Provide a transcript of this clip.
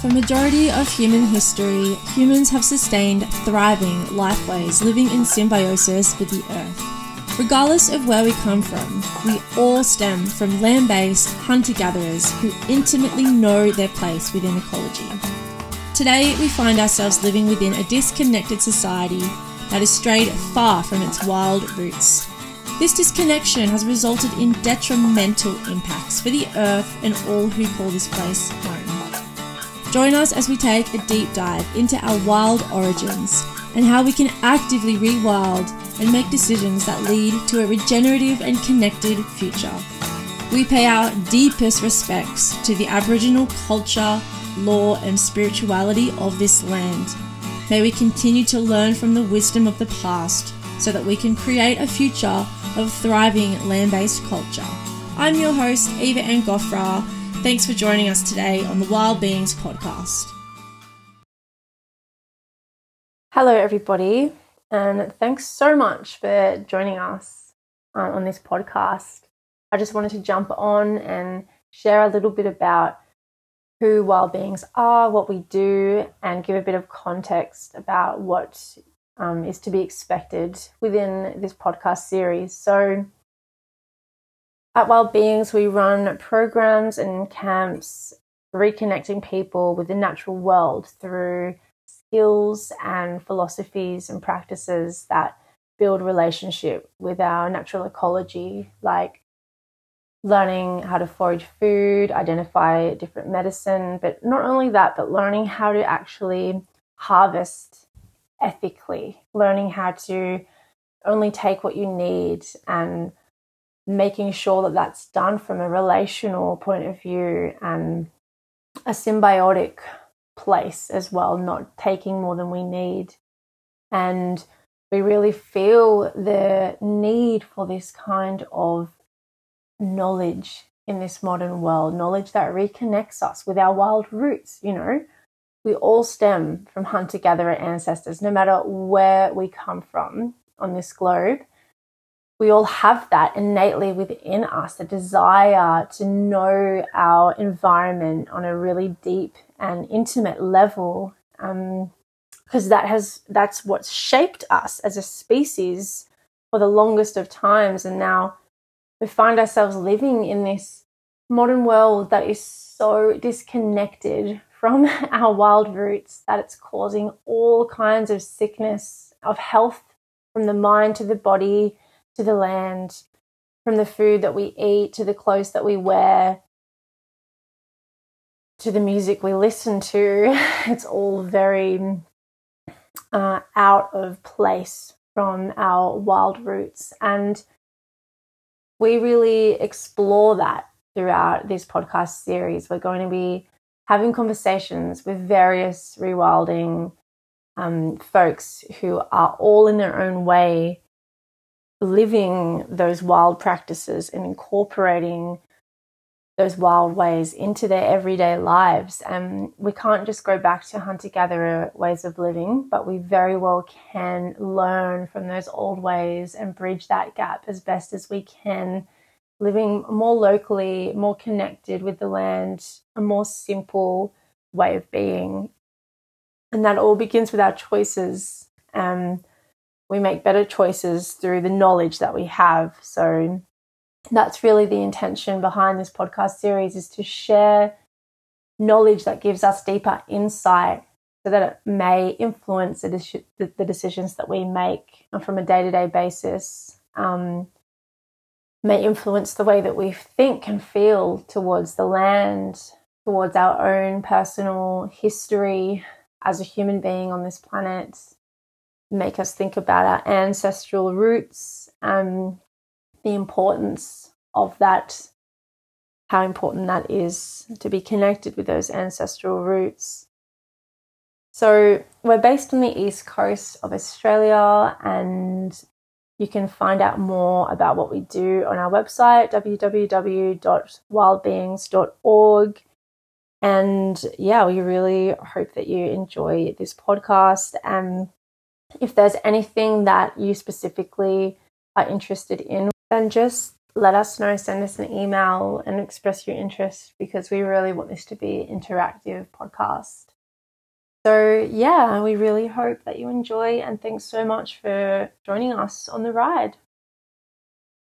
For majority of human history, humans have sustained thriving lifeways living in symbiosis with the earth. Regardless of where we come from, we all stem from land based hunter gatherers who intimately know their place within ecology. Today, we find ourselves living within a disconnected society that has strayed far from its wild roots. This disconnection has resulted in detrimental impacts for the earth and all who call this place home. Join us as we take a deep dive into our wild origins and how we can actively rewild and make decisions that lead to a regenerative and connected future. We pay our deepest respects to the Aboriginal culture, law, and spirituality of this land. May we continue to learn from the wisdom of the past so that we can create a future of thriving land based culture. I'm your host, Eva Angophora Thanks for joining us today on the Wild Beings podcast. Hello, everybody, and thanks so much for joining us uh, on this podcast. I just wanted to jump on and share a little bit about who wild beings are, what we do, and give a bit of context about what um, is to be expected within this podcast series. So, at Wild Beings, we run programs and camps reconnecting people with the natural world through skills and philosophies and practices that build relationship with our natural ecology, like learning how to forage food, identify different medicine, but not only that, but learning how to actually harvest ethically, learning how to only take what you need and making sure that that's done from a relational point of view and a symbiotic place as well, not taking more than we need. And we really feel the need for this kind of knowledge in this modern world, knowledge that reconnects us with our wild roots, you know. We all stem from hunter gatherer ancestors, no matter where we come from on this globe we all have that innately within us the desire to know our environment on a really deep and intimate level because um, that has that's what's shaped us as a species for the longest of times. And now we find ourselves living in this modern world that is so disconnected from our wild roots that it's causing all kinds of sickness of health from the mind to the body to the land, from the food that we eat to the clothes that we wear to the music we listen to. It's all very uh, out of place from our wild roots. And we really explore that throughout this podcast series. We're going to be having conversations with various rewilding um, folks who are all in their own way living those wild practices and incorporating those wild ways into their everyday lives. And we can't just go back to hunter gatherer ways of living, but we very well can learn from those old ways and bridge that gap as best as we can, living more locally, more connected with the land, a more simple way of being. And that all begins with our choices. Um, we make better choices through the knowledge that we have. So that's really the intention behind this podcast series is to share knowledge that gives us deeper insight so that it may influence the, the decisions that we make from a day-to-day basis um, may influence the way that we think and feel towards the land towards our own personal history as a human being on this planet make us think about our ancestral roots, um, the importance of that, how important that is to be connected with those ancestral roots. So, we're based on the east coast of Australia, and you can find out more about what we do on our website, www.wildbeings.org. And yeah, we really hope that you enjoy this podcast. And if there's anything that you specifically are interested in, then just let us know, send us an email and express your interest because we really want this to be an interactive podcast. So, yeah, we really hope that you enjoy and thanks so much for joining us on the ride.